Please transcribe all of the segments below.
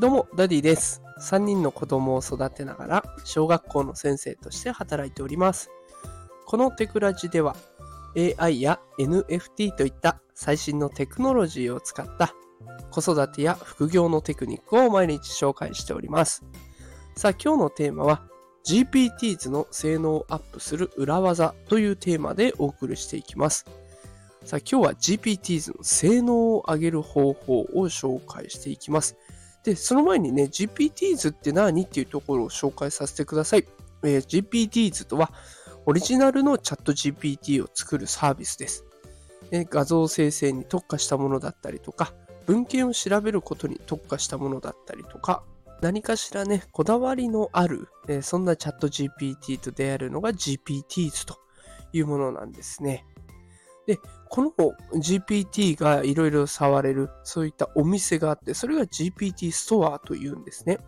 どうも、ダディです。3人の子供を育てながら、小学校の先生として働いております。このテクラジでは、AI や NFT といった最新のテクノロジーを使った子育てや副業のテクニックを毎日紹介しております。さあ、今日のテーマは、GPTs の性能をアップする裏技というテーマでお送りしていきます。さあ、今日は GPTs の性能を上げる方法を紹介していきます。で、その前にね、GPTs って何っていうところを紹介させてください。えー GPTs とは、オリジナルのチャット GPT を作るサービスです。えー画像生成に特化したものだったりとか、文献を調べることに特化したものだったりとか、何かしらね、こだわりのある、えーそんなチャット GPT と出会えるのが GPTs というものなんですね。で、この GPT がいろいろ触れる、そういったお店があって、それが GPT ストアというんですね。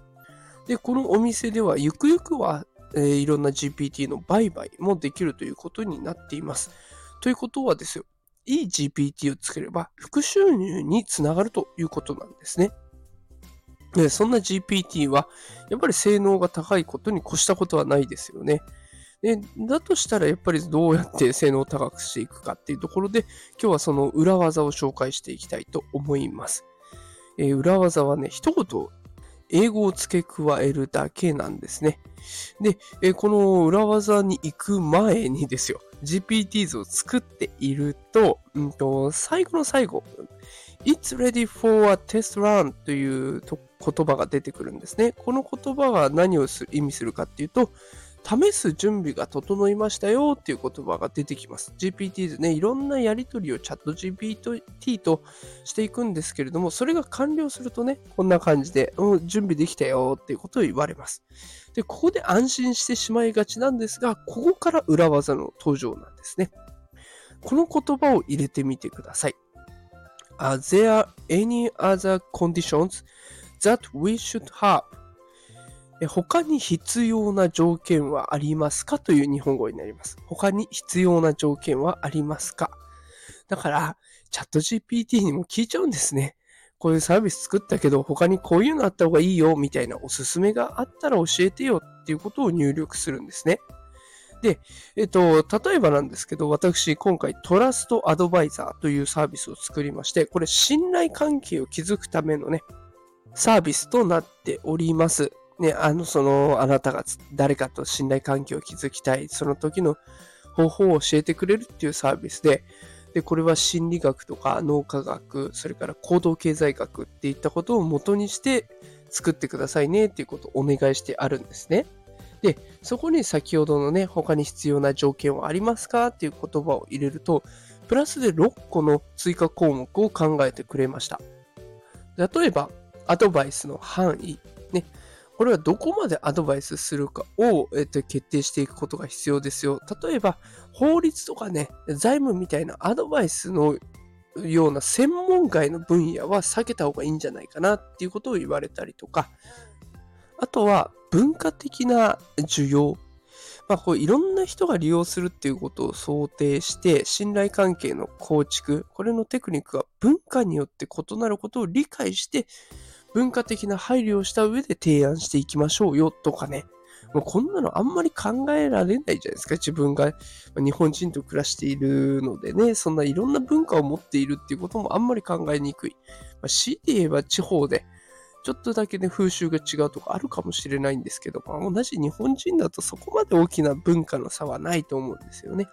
で、このお店では、ゆくゆくは、えーいろんな GPT の売買もできるということになっています。ということはですよ、いい GPT を作れば、副収入につながるということなんですね。でそんな GPT は、やっぱり性能が高いことに越したことはないですよね。でだとしたらやっぱりどうやって性能を高くしていくかっていうところで今日はその裏技を紹介していきたいと思います。えー裏技はね、一言英語を付け加えるだけなんですね。で、えーこの裏技に行く前にですよ、GPTs を作っていると、んと最後の最後、It's ready for a test run という言葉が出てくるんですね。この言葉が何を意味するかっていうと、試す準備が整いましたよっていう言葉が出てきます。GPT でね、いろんなやり取りをチャット GPT としていくんですけれども、それが完了するとね、こんな感じで、うん、準備できたよっていうことを言われます。で、ここで安心してしまいがちなんですが、ここから裏技の登場なんですね。この言葉を入れてみてください。Are there any other conditions that we should have? 他に必要な条件はありますかという日本語になります。他に必要な条件はありますかだから、チャット GPT にも聞いちゃうんですね。こういうサービス作ったけど、他にこういうのあった方がいいよ、みたいなおすすめがあったら教えてよっていうことを入力するんですね。で、えっと、例えばなんですけど、私、今回、トラストアドバイザーというサービスを作りまして、これ、信頼関係を築くためのね、サービスとなっております。ね、あの、その、あなたが誰かと信頼関係を築きたい、その時の方法を教えてくれるっていうサービスで、で、これは心理学とか脳科学、それから行動経済学っていったことを元にして作ってくださいねっていうことをお願いしてあるんですね。で、そこに先ほどのね、他に必要な条件はありますかっていう言葉を入れると、プラスで6個の追加項目を考えてくれました。例えば、アドバイスの範囲。ね。これはどこまでアドバイスするかを、えっと、決定していくことが必要ですよ。例えば、法律とかね、財務みたいなアドバイスのような専門外の分野は避けた方がいいんじゃないかなっていうことを言われたりとか、あとは文化的な需要。まあ、こういろんな人が利用するっていうことを想定して、信頼関係の構築、これのテクニックは文化によって異なることを理解して、文化的な配慮をした上で提案していきましょうよとかね。もうこんなのあんまり考えられないじゃないですか。自分が日本人と暮らしているのでね、そんないろんな文化を持っているっていうこともあんまり考えにくい。まあ、強いて言えば地方で、ちょっとだけね、風習が違うとかあるかもしれないんですけど、まあ、同じ日本人だとそこまで大きな文化の差はないと思うんですよね。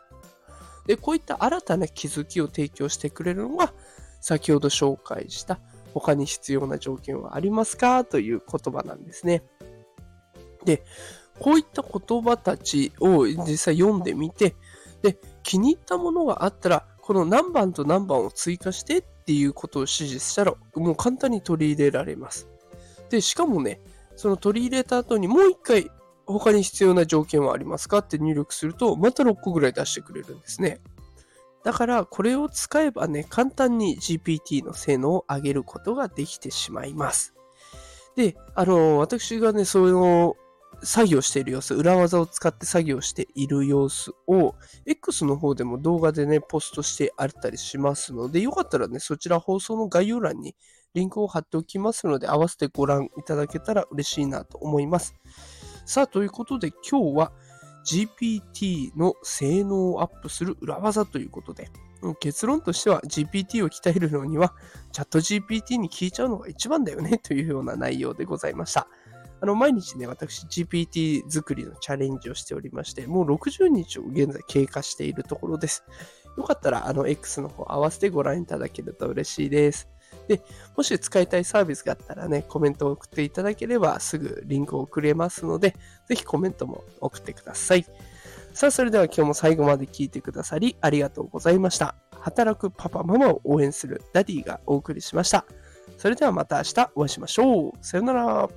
で、こういった新たな気づきを提供してくれるのが、先ほど紹介した他に必要な条件はありますか？という言葉なんですね。で、こういった言葉たちを実際読んでみて、で、気に入ったものがあったら、この何番と何番を追加してっていうことを指示したら、もう簡単に取り入れられます。で、しかもね、その取り入れた後にもう一回他に必要な条件はありますか？って入力すると、また6個ぐらい出してくれるんですね。だから、これを使えばね、簡単に GPT の性能を上げることができてしまいます。で、あの、私がね、その、作業している様子、裏技を使って作業している様子を、X の方でも動画でね、ポストしてあったりしますので、よかったらね、そちら放送の概要欄にリンクを貼っておきますので、合わせてご覧いただけたら嬉しいなと思います。さあ、ということで今日は GPT の性能をアップする裏技ということで、結論としては GPT を鍛えるのにはチャット GPT に聞いちゃうのが一番だよね というような内容でございました。あの、毎日ね、私 GPT 作りのチャレンジをしておりまして、もう60日を現在経過しているところです。よかったら、あの、X の方合わせてご覧いただけると嬉しいです。で、もし使いたいサービスがあったらね、コメントを送っていただければすぐリンクを送れますので、ぜひコメントも送ってください。さあ、それでは今日も最後まで聞いてくださりありがとうございました。働くパパママを応援するダディがお送りしました。それではまた明日お会いしましょう。さよなら。